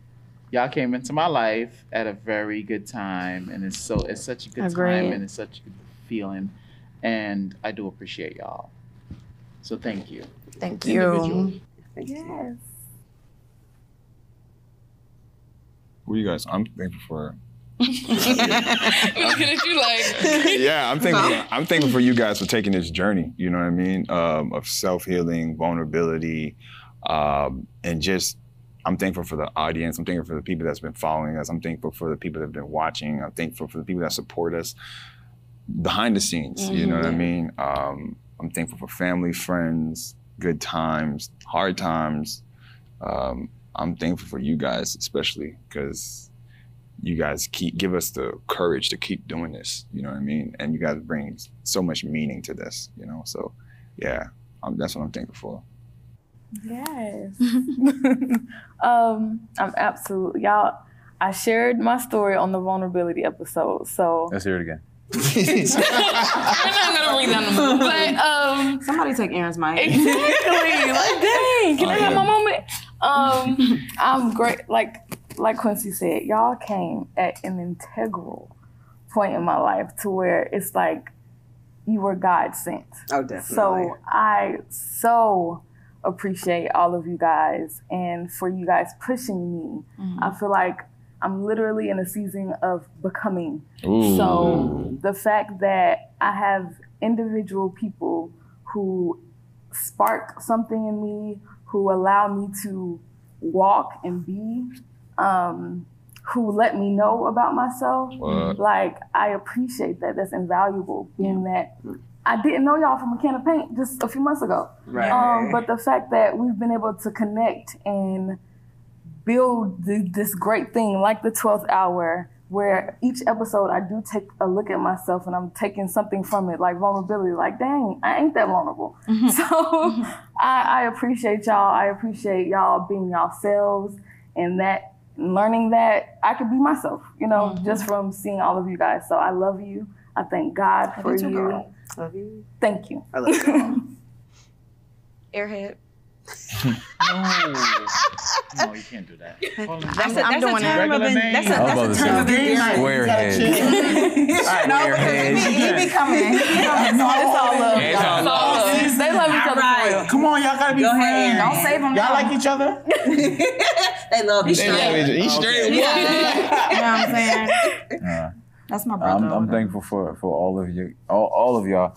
y'all came into my life at a very good time, and it's so it's such a good Agreed. time, and it's such a good feeling, and I do appreciate y'all. So thank you. Thank Individual. you. Yes. What are you guys? I'm thankful for. Looking at you like. yeah, I'm thankful. I'm thankful for you guys for taking this journey. You know what I mean? Um, of self healing, vulnerability, um, and just. I'm thankful for the audience. I'm thankful for the people that's been following us. I'm thankful for the people that have been watching. I'm thankful for the people that support us behind the scenes. You know what I mean? Um, I'm thankful for family, friends, good times, hard times. Um, I'm thankful for you guys, especially because you guys keep give us the courage to keep doing this. You know what I mean? And you guys bring so much meaning to this. You know, so yeah, um, that's what I'm thankful for. Yes. um, I'm absolutely y'all. I shared my story on the vulnerability episode, so Let's hear it again. We're not gonna read down the book. But um Somebody take Aaron's mic. exactly. like, dang, can I have my moment? Um, I'm great. Like, like Quincy said, y'all came at an integral point in my life to where it's like you were God sent. Oh, definitely. So I so appreciate all of you guys and for you guys pushing me. I feel like I'm literally in a season of becoming. Ooh. So the fact that I have individual people who spark something in me, who allow me to walk and be, um, who let me know about myself, What? like I appreciate that. That's invaluable. Being that I didn't know y'all from a can of paint just a few months ago. Right. Um, but the fact that we've been able to connect and build th- this great thing like the 12th hour, where each episode I do take a look at myself and I'm taking something from it, like vulnerability, like, dang, I ain't that vulnerable. So I, I appreciate y'all. I appreciate y'all being yourselves and that learning that I could be myself, you know, just from seeing all of you guys. So I love you. I thank God for too, you. girl. Love you. Thank you. I love you. Airhead. No, no, you can't do that. Hold on. That's a, I'm that's a doing it. term of en- that's a, I that's a term of say, endearment. squarehead. No, because he be, he be coming. He coming. No, It's all love. It's all love. They love each other for real. Come on, y'all gotta be Go ahead, friends. Don't save him Y'all now. like each other? They love each other. love each other. He's straight. You know what I'm saying? Uh, That's my brother. I'm, I'm thankful for, for all of you, all, all of y'all.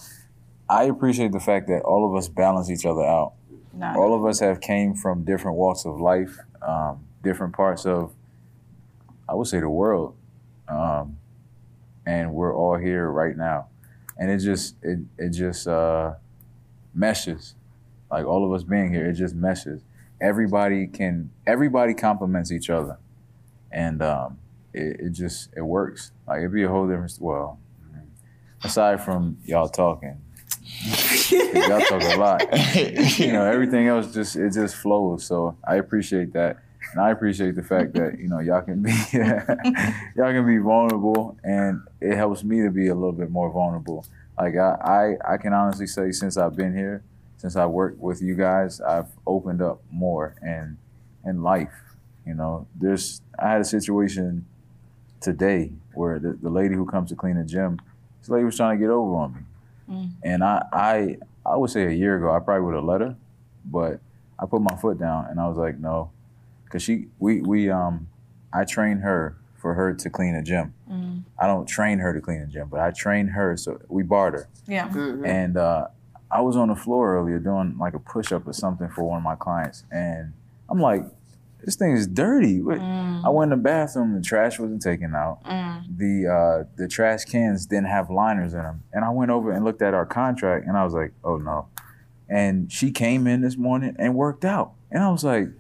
I appreciate the fact that all of us balance each other out. Nah. All of us have came from different walks of life, um, different parts of, I would say, the world, um, and we're all here right now, and it just it it just uh, meshes, like all of us being here, it just meshes. Everybody can everybody complements each other, and um, it, it just it works. Like it'd be a whole different. Well, mm, aside from y'all talking, y'all talk a lot. you know, everything else just it just flows. So I appreciate that. And I appreciate the fact that, you know, y'all can be y'all can be vulnerable and it helps me to be a little bit more vulnerable. Like I, I, I can honestly say since I've been here, since I worked with you guys, I've opened up more and in life. You know, there's I had a situation today where the, the lady who comes to clean the gym, this lady was trying to get over on me. And I, I I would say a year ago I probably would have let her, but I put my foot down and I was like, no. Cause she we we um I train her for her to clean a gym. I don't train her to clean a gym, but I train her so we barter. Yeah. And uh, I was on the floor earlier doing like a push up or something for one of my clients, and I'm like, this thing is dirty. Wait. Mm. I went in the bathroom, the trash wasn't taken out. Mm. The uh, the trash cans didn't have liners in them, and I went over and looked at our contract, and I was like, oh no. And she came in this morning and worked out, and I was like, mm.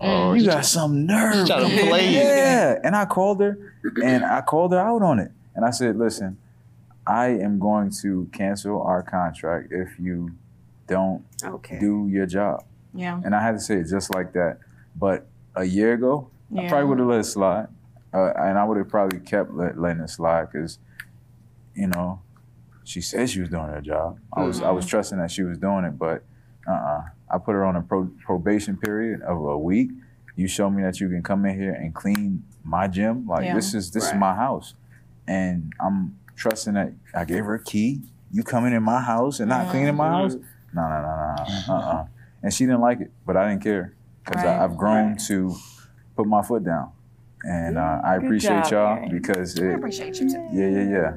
Oh, you she got some nerve. trying to play. Yeah. And I called her and I called her out on it. And I said, listen, I am going to cancel our contract if you don't Okay. do your job. Yeah. And I had to say it just like that. But a year ago, I probably would have let it slide. Uh, and I would have probably kept let, letting it slide because, you know, she said she was doing her job. I was I was trusting that she was doing it, but uh-uh. I put her on a pro- probation period of a week. You show me that you can come in here and clean my gym. Like Yeah. this is this is my house, and I'm trusting that I gave her a key. You coming in my house and not cleaning my house? No, no, no, no. Uh-uh. And she didn't like it, but I didn't care because Right. I've grown to put my foot down, and uh, I Good appreciate job, y'all Aaron. because I it, appreciate you too. yeah, yeah, yeah.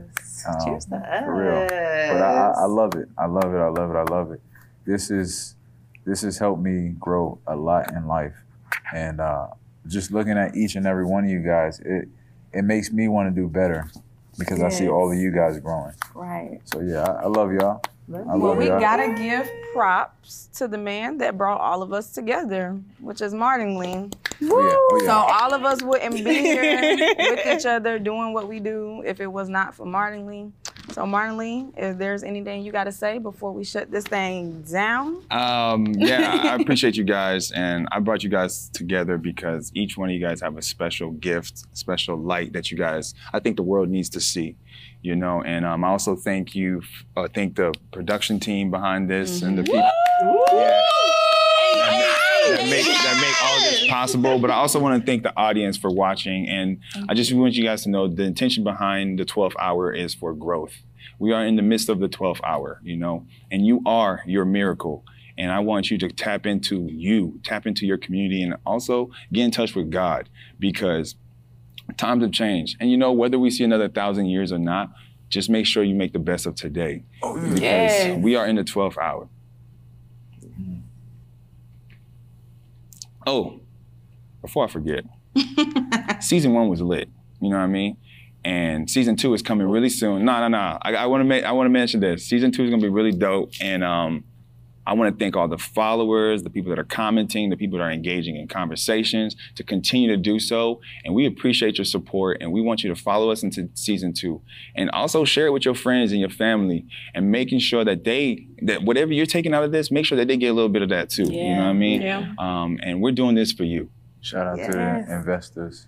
Um, Cheers to us. for real. But I, I, I love it. I love it. I love it. I love it. This is this has helped me grow a lot in life, and uh, just looking at each and every one of you guys, it it makes me want to do better because I see all of you guys growing. Right. So yeah, I, I love y'all. I Well, love we y'all. gotta give props to the man that brought all of us together, which is Martin Lean. Oh, yeah. Oh, yeah. So all of us wouldn't be here with each other doing what we do if it was not for Martin Lee. So Martin Lee, if there's anything you got to say before we shut this thing down, Um, yeah, I appreciate you guys, and I brought you guys together because each one of you guys have a special gift, special light that you guys, I think the world needs to see, you know. And um, I also thank you, uh, thank the production team behind this and the people. Yeah. That make, that make all this possible, but I also want to thank the audience for watching, and I just want you guys to know the intention behind the 12th hour is for growth. We are in the midst of the 12th hour, you know, and you are your miracle. And I want you to tap into you, tap into your community, and also get in touch with God because times have changed. And you know, whether we see another thousand years or not, just make sure you make the best of today. Oh, because Yes. we are in the 12th hour. Oh, before I forget, season one was lit. You know what I mean? And season two is coming really soon. No, no, no. I, I want to make. I want to mention this. Season two is gonna be really dope, and um, I want to thank all the followers, the people that are commenting, the people that are engaging in conversations, to continue to do so. And we appreciate your support, and we want you to follow us into season two, and also share it with your friends and your family, and making sure that they that whatever you're taking out of this, make sure that they get a little bit of that too. You know what I mean? Yeah. Um, and we're doing this for you. Shout out to the investors.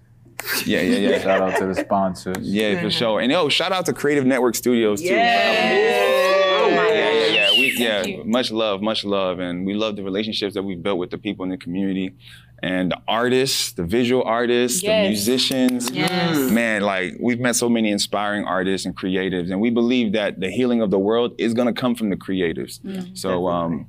Yeah, yeah, yeah. Shout out to the sponsors. Yeah, for sure. And oh, shout out to Creative Network Studios too. Oh my Yeah, yeah, yeah. We, yeah, much love, much love, and we love the relationships that we've built with the people in the community, and the artists, the visual artists, the musicians. Yes. Man, like we've met so many inspiring artists and creatives, and we believe that the healing of the world is going to come from the creatives. so, um,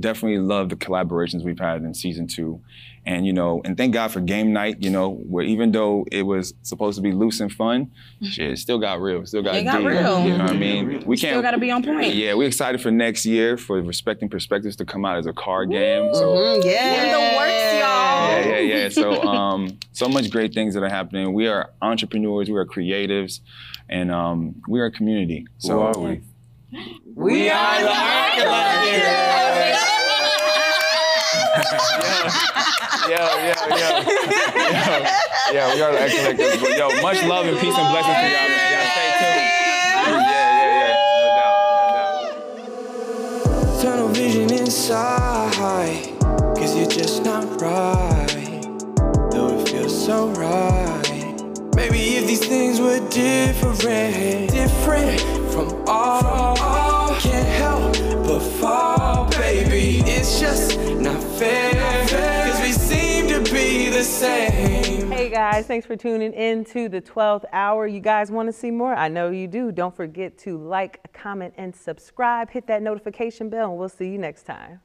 definitely love the collaborations we've had in season two, and you know, and thank God for game night. You know, where even though it was supposed to be loose and fun, shit, it still got real. Still got It got deep. real. You know what I mean? We can't. still got to be on point. Yeah, we're excited for next year for Respecting Perspectives to come out as a card game. So Mm, yeah. In the works, y'all. yeah, yeah, yeah. So um, so much great things that are happening. We are entrepreneurs. We are creatives, and um, we are a community. Who So are we? We are the Archaeologists! yo, yo, yo, yo, yeah, we are the Archaeologists. But yo, much love and peace and blessings to y'all, man. Y'all stay tuned. Yeah, yeah, yeah. No doubt, no doubt. Tunnel vision inside, cause you're just not right. Though it feels so right. Maybe if these things were different, different from all, can't help but fall, baby. It's just not fair. Cause we seem to be the same. Hey guys, thanks for tuning in to the 12th hour. You guys want to see more? I know you do. Don't forget to like, comment, and subscribe. Hit that notification bell, and we'll see you next time.